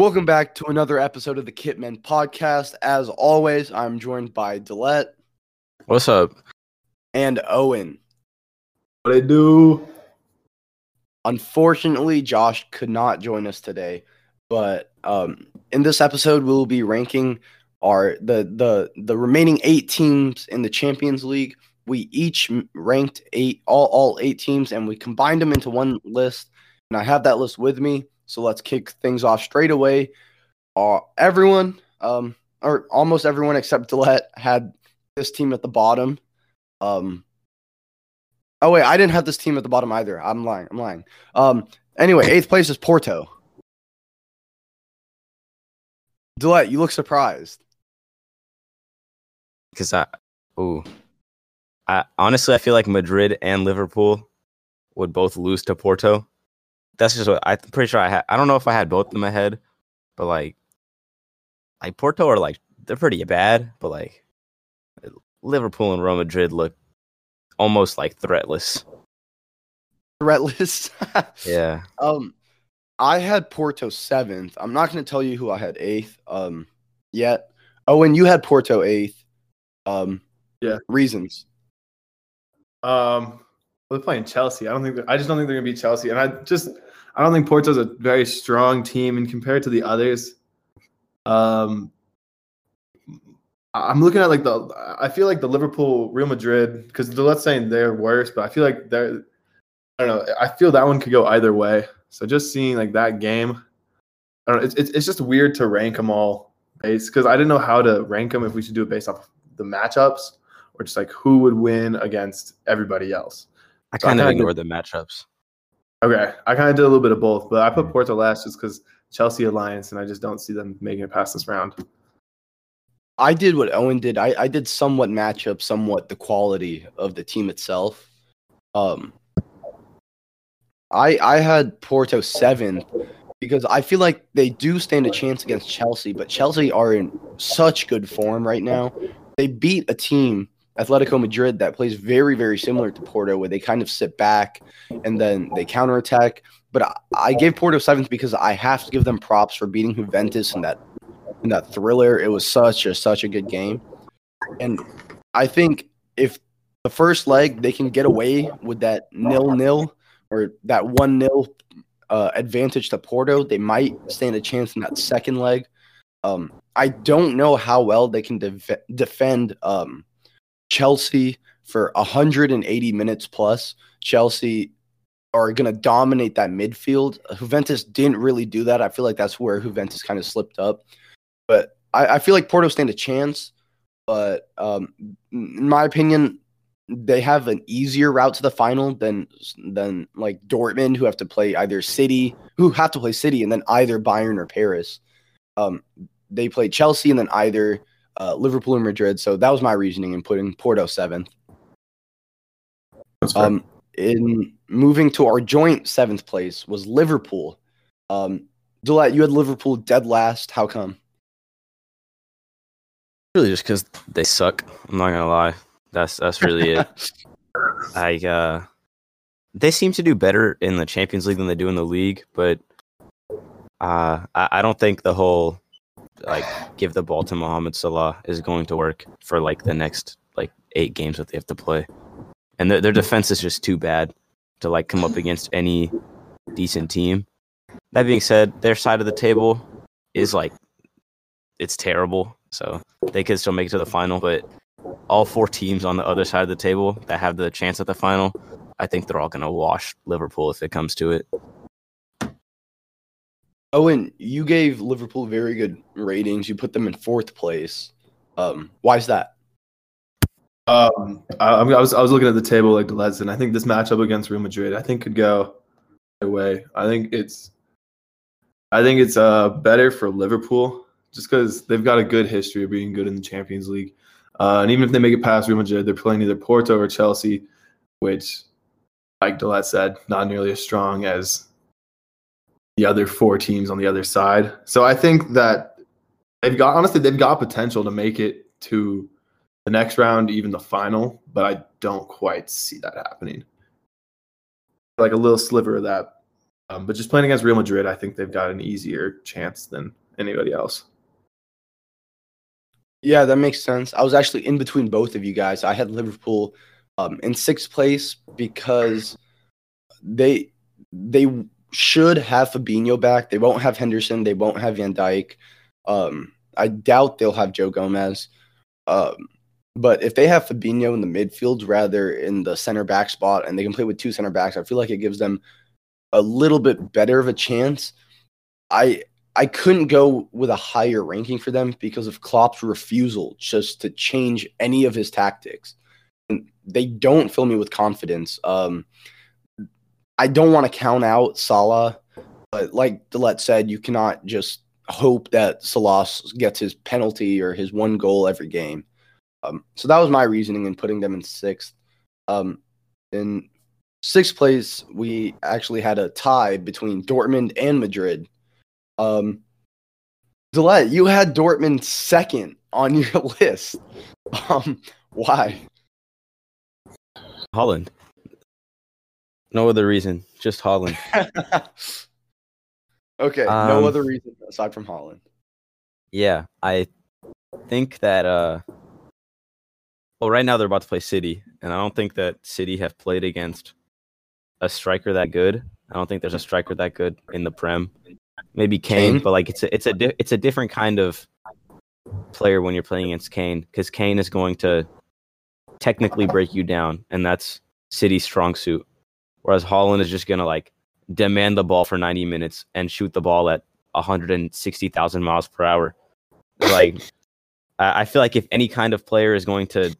Welcome back to another episode of the Kitmen podcast. As always, I'm joined by Dlet What's up? and Owen. What I do? Unfortunately, Josh could not join us today, but um, in this episode, we'll be ranking our the the the remaining eight teams in the Champions League. We each ranked eight all all eight teams, and we combined them into one list. And I have that list with me, so let's kick things off straight away. Uh, everyone, um, or almost everyone except Dlet had this team at the bottom. Um, oh wait, I didn't have this team at the bottom either. I'm lying. I'm lying. Um, anyway, eighth place is Porto. Dlet, you look surprised. Because I, ooh, I honestly I feel like Madrid and Liverpool would both lose to Porto. That's just what I'm pretty sure I had. I don't know if I had both in my head, but like, like Porto are like they're pretty bad, but like Liverpool and Real Madrid look almost like threatless. Threatless. Yeah, Um, I had Porto seventh. I'm not going to tell you who I had eighth. Um, yet. Oh, and you had Porto eighth. Um, Yeah. Reasons. Um, they're playing Chelsea. I don't think. I just don't think they're gonna beat Chelsea. And I just, I don't think Porto's a very strong team. And compared to the others, um, I'm looking at like the. I feel like the Liverpool, Real Madrid, because let's saying they're worse, but I feel like they're. I don't know. I feel that one could go either way. So just seeing like that game, I don't know. It's it's, it's just weird to rank them all based because I didn't know how to rank them if we should do it based off the matchups or just like who would win against everybody else. I So kind of kinda ignored the matchups. Okay, I kind of did a little bit of both, but I put Porto last just because Chelsea alliance, and I just don't see them making it past this round. I did what Owen did. I, I did somewhat matchup, somewhat the quality of the team itself. Um, I I had Porto seventh because I feel like they do stand a chance against Chelsea, but Chelsea are in such good form right now. They beat a team, Atletico Madrid, that plays very very similar to Porto, where they kind of sit back and then they counterattack. But I, I gave Porto seventh because I have to give them props for beating Juventus in that in that thriller. It was such a such a good game, and I think if the first leg they can get away with that nil nil or that one nil uh, advantage to Porto, they might stand a chance in that second leg. Um, I don't know how well they can def- defend um, Chelsea for 180 minutes plus. Chelsea are going to dominate that midfield. Juventus didn't really do that. I feel like that's where Juventus kind of slipped up. But I, I feel like Porto stand a chance. But um, in my opinion, they have an easier route to the final than than like Dortmund, who have to play either City, who have to play City, and then either Bayern or Paris. Um, they play Chelsea and then either uh, Liverpool and Madrid. So that was my reasoning in putting Porto seventh. That's. Um, in moving to our joint seventh place was Liverpool. Um, Dlet, you had Liverpool dead last. How come? Really, just because they suck. I'm not gonna lie. That's that's really it. Like uh they seem to do better in the Champions League than they do in the league, but uh I, I don't think the whole like give the ball to Mohamed Salah is going to work for like the next like eight games that they have to play. And their their defense is just too bad to like come up against any decent team. That being said, their side of the table is like it's terrible. So they could still make it to the final, but all four teams on the other side of the table that have the chance at the final, I think they're all going to wash Liverpool if it comes to it. Owen, you gave Liverpool very good ratings. You put them in fourth place. Um, why is that? Um, I, I was I was looking at the table like Leds, and I think this matchup against Real Madrid, I think could go either way. I think it's, I think it's uh better for Liverpool just because they've got a good history of being good in the Champions League, uh, and even if they make it past Real Madrid, they're playing either Porto or Chelsea, which, like Dlet said, not nearly as strong as the other four teams on the other side. So I think that they've got honestly they've got potential to make it to the next round, even the final, but I don't quite see that happening. Like a little sliver of that Um, but just playing against Real Madrid, I think they've got an easier chance than anybody else. Yeah, that makes sense. I was actually in between both of you guys. I had Liverpool um, in sixth place because they they should have Fabinho back. They won't have Henderson. They won't have Van Dijk. Um, I doubt they'll have Joe Gomez. Um, but if they have Fabinho in the midfield rather in the center back spot and they can play with two center backs, I feel like it gives them a little bit better of a chance. I I couldn't go with a higher ranking for them because of Klopp's refusal just to change any of his tactics. And they don't fill me with confidence. Um, I don't want to count out Salah, but like Dlet said, you cannot just hope that Salah gets his penalty or his one goal every game. Um, so that was my reasoning in putting them in sixth. Um, in sixth place, we actually had a tie between Dortmund and Madrid. Um, Dlet, you had Dortmund second on your list. Um, why? Haaland. No other reason, just Haaland. okay, Um, no other reason aside from Haaland. Yeah, I think that uh well right now they're about to play City, and I don't think that City have played against a striker that good. I don't think there's a striker that good in the Prem. Maybe Kane, Kane? but like it's a it's a di- it's a different kind of player when you're playing against Kane because Kane is going to technically break you down, and that's City's strong suit. Whereas Haaland is just gonna like demand the ball for 90 minutes and shoot the ball at 160,000 miles per hour. Like, I feel like if any kind of player is going to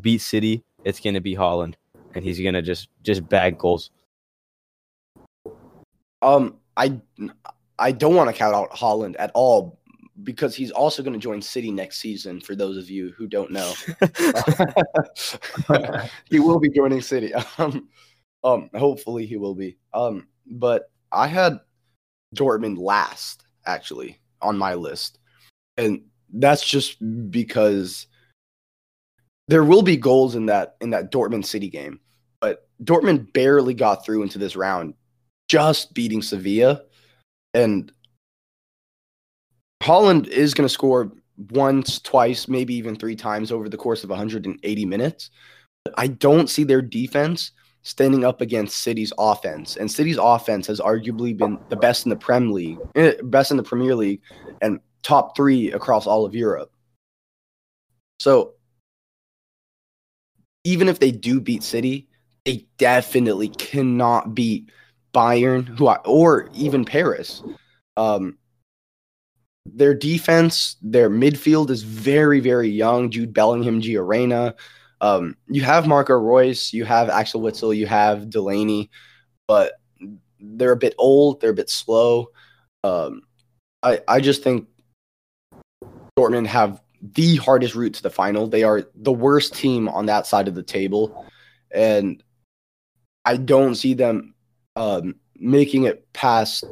beat City, it's going to be Haaland, and he's going to just just bag goals. Um, I I don't want to count out Haaland at all because he's also going to join City next season. For those of you who don't know, he will be joining City. Um, um, hopefully he will be. Um, but I had Dortmund last actually on my list, and that's just because there will be goals in that in that Dortmund City game, but Dortmund barely got through into this round, just beating Sevilla, and Haaland is going to score once, twice, maybe even three times over the course of 180 minutes. I don't see their defense standing up against City's offense. And City's offense has arguably been the best in the Prem League, eh, best in the Premier League, and top three across all of Europe. So even if they do beat City, they definitely cannot beat Bayern, who I, or even Paris. Um, their defense, their midfield is very, very young. Jude Bellingham, Gio Reyna. Um, you have Marco Reus, you have Axel Witsel, you have Delaney, but they're a bit old, they're a bit slow. Um, I I just think Dortmund have the hardest route to the final. They are the worst team on that side of the table, and I don't see them um, making it past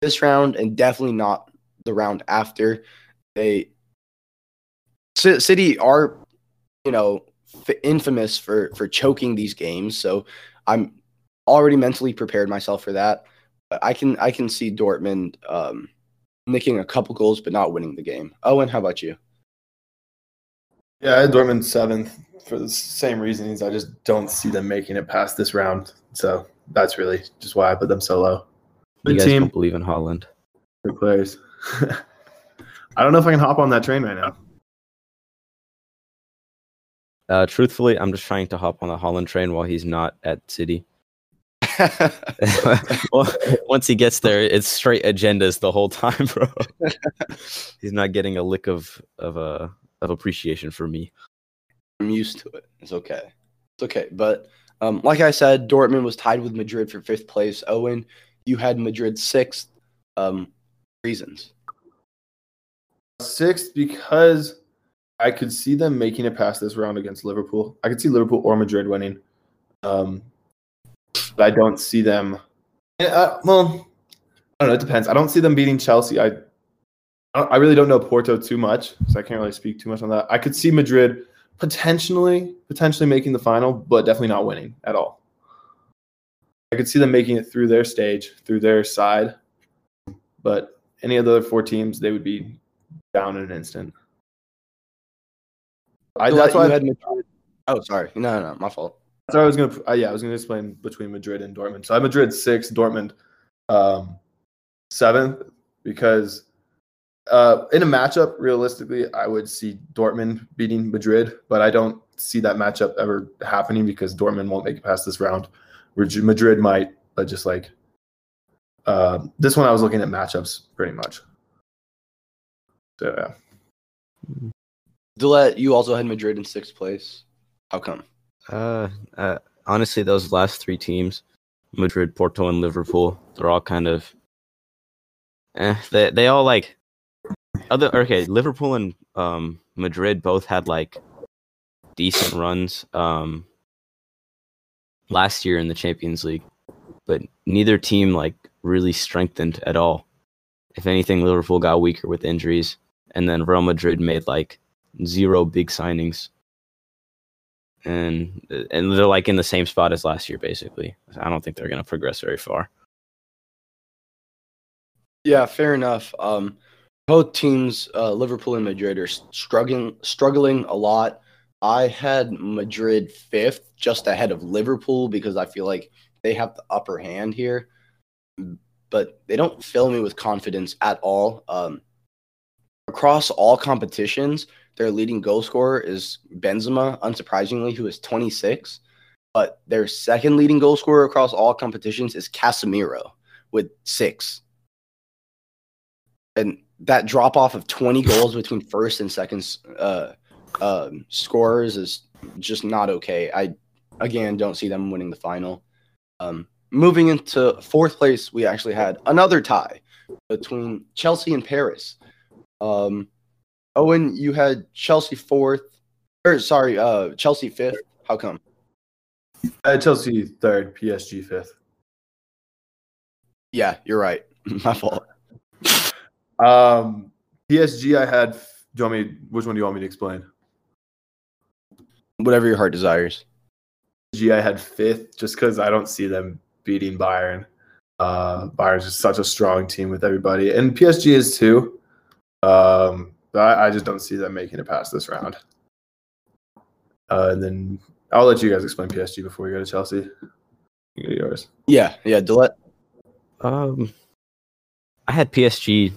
this round, and definitely not the round after. They City are, you know, f- infamous for for choking these games, so I'm already mentally prepared myself for that. But I can I can see Dortmund um, nicking a couple goals but not winning the game. Owen, how about you? Yeah, I had Dortmund seventh for the same reasons. I just don't see them making it past this round. So that's really just why I put them so low. You guys team, don't believe in Haaland. good players. I don't know if I can hop on that train right now. Uh, truthfully, I'm just trying to hop on the Haaland train while he's not at City. well, once he gets there, it's straight agendas the whole time, bro. he's not getting a lick of of uh, of appreciation for me. I'm used to it. It's okay. It's okay. But um, like I said, Dortmund was tied with Madrid for fifth place. Owen, you had Madrid sixth. Um, reasons. Sixth because I could see them making it past this round against Liverpool. I could see Liverpool or Madrid winning. Um, but I don't see them. eh, Uh, well, I don't know. It depends. I don't see them beating Chelsea. I I I really don't know Porto too much, so I can't really speak too much on that. I could see Madrid potentially potentially making the final, but definitely not winning at all. I could see them making it through their stage, through their side. But any of the other four teams, they would be down in an instant. I, that's why you had Madrid. Oh, sorry. No, no, my fault. So I was gonna, uh, yeah, I was gonna explain between Madrid and Dortmund. So I have Madrid six, Dortmund um, seventh, because uh, in a matchup, realistically, I would see Dortmund beating Madrid, but I don't see that matchup ever happening because Dortmund won't make it past this round. Madrid Madrid might, but just like uh, this one, I was looking at matchups pretty much. So yeah, Dlet, you also had Madrid in sixth place. How come? Uh, uh, honestly, those last three teams, Madrid, Porto, and Liverpool, they're all kind of, eh, they they all like, other okay, Liverpool and um Madrid both had like decent runs um last year in the Champions League, but neither team like really strengthened at all. If anything, Liverpool got weaker with injuries, and then Real Madrid made like zero big signings and and they're like in the same spot as last year basically. I don't think they're going to progress very far. Yeah, fair enough. Um, both teams, uh, Liverpool and Madrid, are struggling struggling a lot. I had Madrid fifth, just ahead of Liverpool, because I feel like they have the upper hand here. But they don't fill me with confidence at all. Um, across all competitions, their leading goal scorer is Benzema, unsurprisingly, who is 26. But their second leading goal scorer across all competitions is Casemiro with six and that drop off of 20 goals between first and second uh, um, scorers is just not okay. I again don't see them winning the final. Um, moving into fourth place, we actually had another tie between Chelsea and Paris. Um, Owen, you had Chelsea fourth, or sorry, uh, Chelsea fifth. How come? I had Chelsea third, PSG fifth. Yeah, you're right. My fault. Um, PSG, I had. Do you want me? Which one do you want me to explain? Whatever your heart desires. PSG, I had fifth, just because I don't see them beating Bayern. Uh, Bayern's just such a strong team with everybody, and PSG is too. Um, I, I just don't see them making it past this round. Uh, and then I'll let you guys explain PSG before we go to Chelsea. You go yours. Yeah, yeah, Dlet. Um, I had PSG.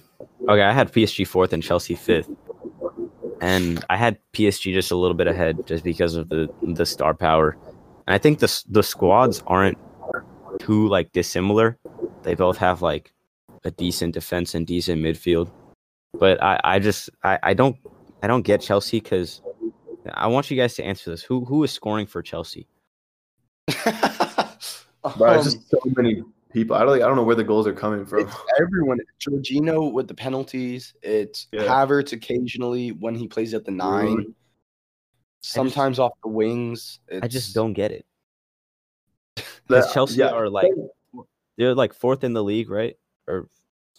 Okay, I had PSG fourth and Chelsea fifth, and I had PSG just a little bit ahead just because of the the star power. And I think the the squads aren't too like dissimilar. They both have like a decent defense and decent midfield. But I, I just I, I don't I don't get Chelsea because I want you guys to answer this. Who who is scoring for Chelsea? Bro, it's Um, just so many people. I don't. I don't know where the goals are coming from. It's everyone. Jorginho with the penalties. It's Yeah. Havertz occasionally when he plays at the nine. Sometimes off the wings. It's, I just don't get it. That- Because Chelsea yeah. are like they're like fourth in the league, right? Or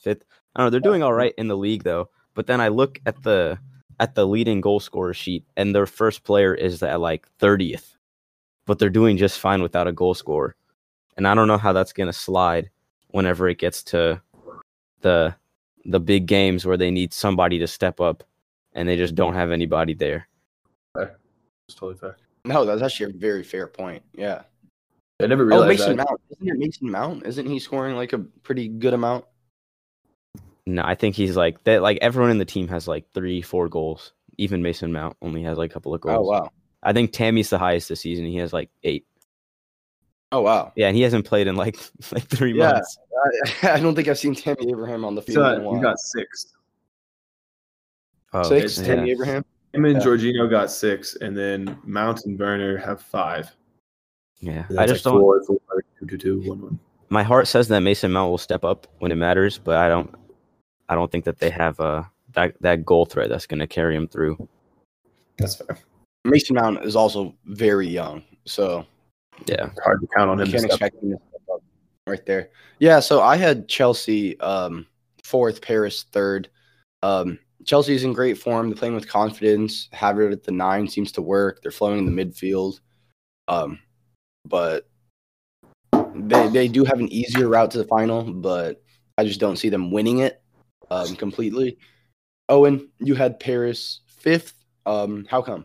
fifth. I don't know. They're doing all right in the league though. But then I look at the at the leading goal scorer sheet, and their first player is at like thirtieth, but they're doing just fine without a goal scorer. And I don't know how that's gonna slide whenever it gets to the the big games where they need somebody to step up, and they just don't have anybody there. It's totally fair. No, that's actually a very fair point. Yeah. I never oh, realized. Oh, Mason that. Mount. Isn't it Mason Mount? Isn't he scoring like a pretty good amount? No, I think he's like that. Like everyone in the team has like three, four goals. Even Mason Mount only has like a couple of oh, goals. Oh wow. I think Tammy's the highest this season. He has like eight. Oh wow. Yeah, and he hasn't played in like like three Yeah. months. I, I don't think I've seen Tammy Abraham on the So, field in a you while. got six. Oh, Six. it's- Tammy yeah. Abraham. Him and Yeah. Jorginho got six, and then Mount and Werner have five. Yeah, And I just like don't. four, four, two, two, two, one, one. My heart says that Mason Mount will step up when it matters, but I don't. I don't think that they have uh that that goal threat that's going to carry him through. That's fair. Mason Mount is also very young, so Yeah, Hard to count on him. can't expect him to step up right there. Yeah, so I had Chelsea um, fourth, Paris third. Um, Chelsea's in great form. They're playing with confidence. Havertz at the nine seems to work. They're flowing in the midfield. Um, but they they do have an easier route to the final, but I just don't see them winning it um, completely. Owen, you had Paris fifth. Um, how come?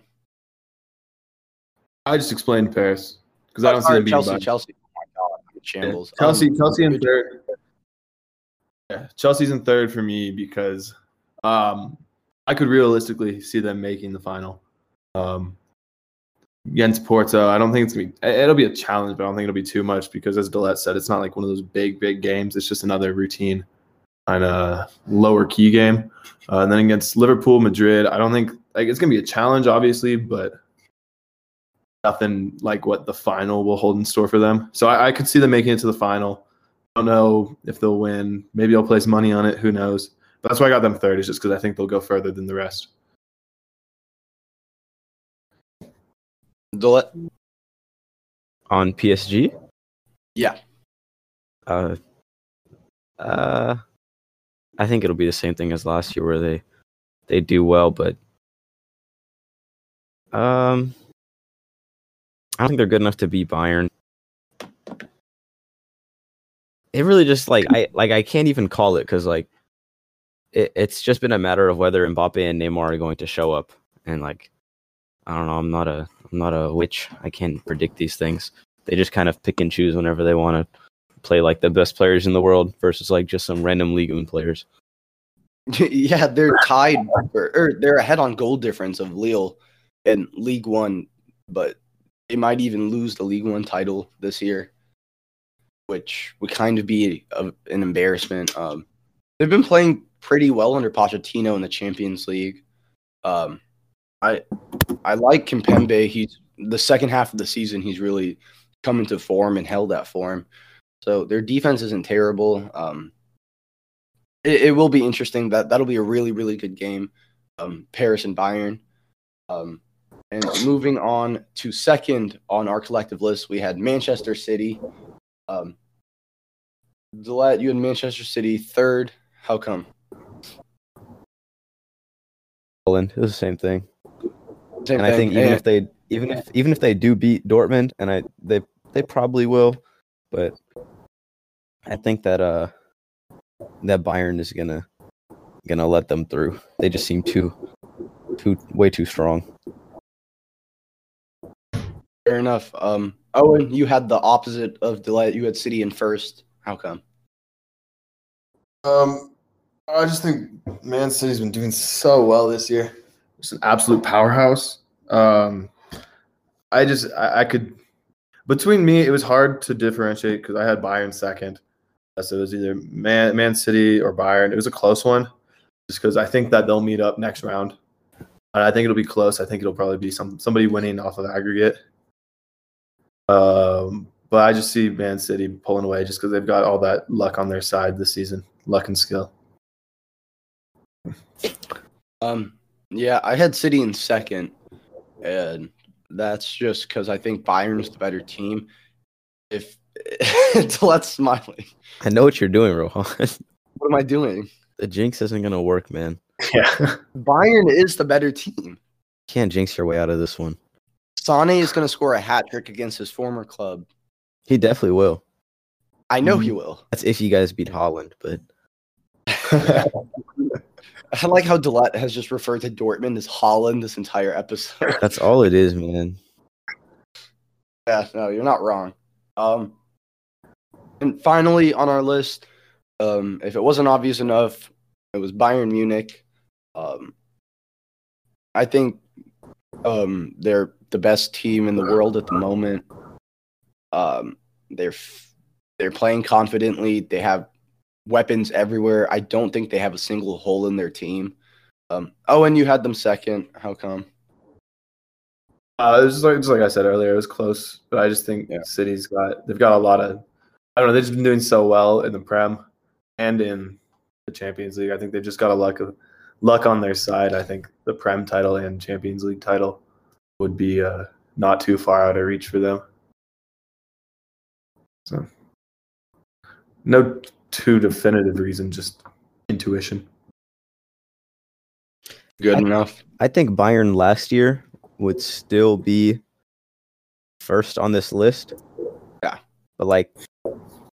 I just explained Paris because I don't see them beating Chelsea. Chelsea. Oh my God, I'm shambles. Yeah. Chelsea, Um, Chelsea in third. Yeah, Chelsea's in third for me because um, I could realistically see them making the final um, against Porto. I don't think it's gonna be. it- It'll be a challenge, but I don't think it'll be too much because, as Dlet said, it's not like one of those big, big games. It's just another routine kind of lower key game. Uh, and then against Liverpool, Madrid, I don't think like it's gonna be a challenge, obviously, but nothing like what the final will hold in store for them. So I, I could see them making it to the final. I don't know if they'll win. Maybe I'll place money on it. Who knows? But that's why I got them third. Is just because I think they'll go further than the rest. Dlet? On PSG? Yeah. Uh, uh, I think it'll be the same thing as last year, where they they do well, but um, I don't think they're good enough to beat Bayern. It really just like I like I can't even call it because like it, it's just been a matter of whether Mbappe and Neymar are going to show up, and like I don't know, I'm not a I'm not a witch. I can't predict these things. They just kind of pick and choose whenever they want to play like the best players in the world versus like just some random league one players. yeah, they're tied or, or they're ahead on goal difference of Lille in League One, but they might even lose the League One title this year, which would kind of be a, an embarrassment. Um, they've been playing pretty well under Pochettino in the Champions League. Um, I I like Kimpembe. He's the second half of the season. He's really come into form and held that form. So their defense isn't terrible. Um, it, it will be interesting. That that'll be a really really good game. Um, Paris and Bayern. Um, and moving on to second on our collective list, we had Manchester City. Um, Dlet, you had Manchester City third. How come? Haaland, it was the same thing. Same and I think even And- if they even if even if they do beat Dortmund, and I they they probably will, but I think that uh that Bayern is gonna gonna let them through. They just seem too too way too strong. fair enough. Um, Owen, you had the opposite of Dlet. You had City in first. How come? Um, I just think Man City's been doing so well this year. It's an absolute powerhouse. Um, I just I, I could between me, it was hard to differentiate because I had Bayern second. So it was either Man Man City or Bayern. It was a close one, just because I think that they'll meet up next round. And I think it'll be close. I think it'll probably be some somebody winning off of aggregate. Um, but I just see Man City pulling away just because they've got all that luck on their side this season, luck and skill. Um, yeah, I had City in second, and that's just because I think Bayern's the better team. If Dlet's smiling, I know what you're doing, Rohan. what am I doing? the jinx isn't gonna work, man. Yeah. Bayern is the better team. Can't jinx your way out of this one. Sane is going to score a hat trick against his former club. He definitely will. I know Mm-hmm. he will. That's if you guys beat Haaland, but I like how Dlet has just referred to Dortmund as Haaland this entire episode. that's all it is, man. yeah, no, you're not wrong. Um, and finally on our list, um, if it wasn't obvious enough, it was Bayern Munich. Um, I think um, they're the best team in the world at the moment. Um, they're f- they're playing confidently. They have weapons everywhere. I don't think they have a single hole in their team. Um, oh, and you had them second. How come? Uh, it was just like, just like I said earlier, it was close, but I just think Yeah. City's got they've got a lot of I don't know they've just been doing so well in the Prem and in the Champions League. I think they've just got a luck of luck on their side. I think the Prem title and Champions League title would be uh, not too far out of reach for them. So no too definitive reason, just intuition. Good I- enough. I think Bayern last year would still be first on this list. Yeah. But like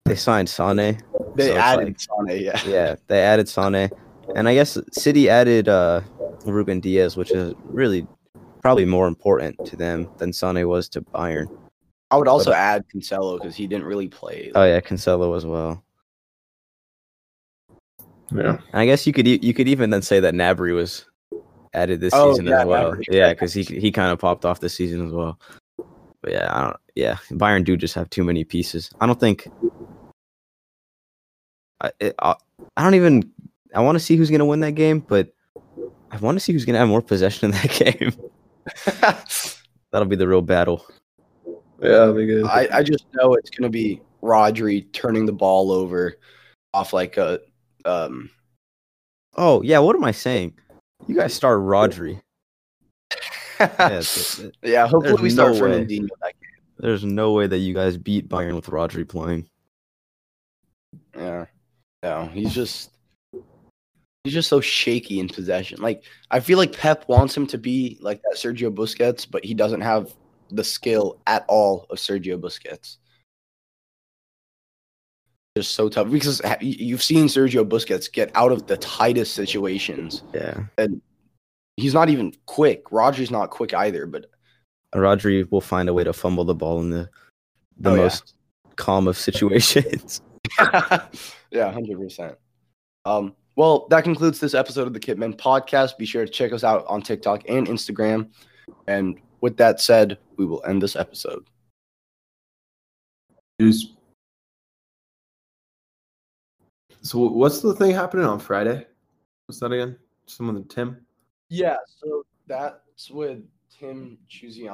they signed Sane. They So added like- Sane, yeah. Yeah, they added Sane, and I guess City added uh, Rúben Dias, which is really probably more important to them than Sane was to Bayern. I would also But- add Cancelo because he didn't really play. Oh yeah, Cancelo as well. Yeah. And I guess you could e- you could even then say that Gnabry was added this Oh, season yeah, as well. Gnabry. Yeah, because he he kind of popped off this season as well. But yeah, I don't. Yeah, Bayern do just have too many pieces. I don't think. I it, I, I don't even. I want to see who's gonna win that game, but I want to see who's gonna have more possession in that game. That'll be the real battle. Yeah, that'd be good. I, I just know it's gonna be Rodri turning the ball over off like a um Oh yeah, what am I saying? You guys start Rodri. Yeah, th- th- yeah, hopefully we start no way. There's no way that you guys beat Bayern with Rodri playing. Yeah. No, he's just he's just so shaky in possession. Like I feel like Pep wants him to be like that Sergio Busquets, but he doesn't have the skill at all of Sergio Busquets. Just so tough because you've seen Sergio Busquets get out of the tightest situations. Yeah. He's not even quick. Rodri's not quick either, but Rodri will find a way to fumble the ball in the the Oh, yeah. most calm of situations. yeah, hundred percent. Um, well, that concludes this episode of the Kitmen podcast. Be sure to check us out on TikTok and Instagram. And with that said, we will end this episode. Who's- So what's the thing happening on Friday? What's that again? Someone Tim? Yeah, so that's with Tim choosing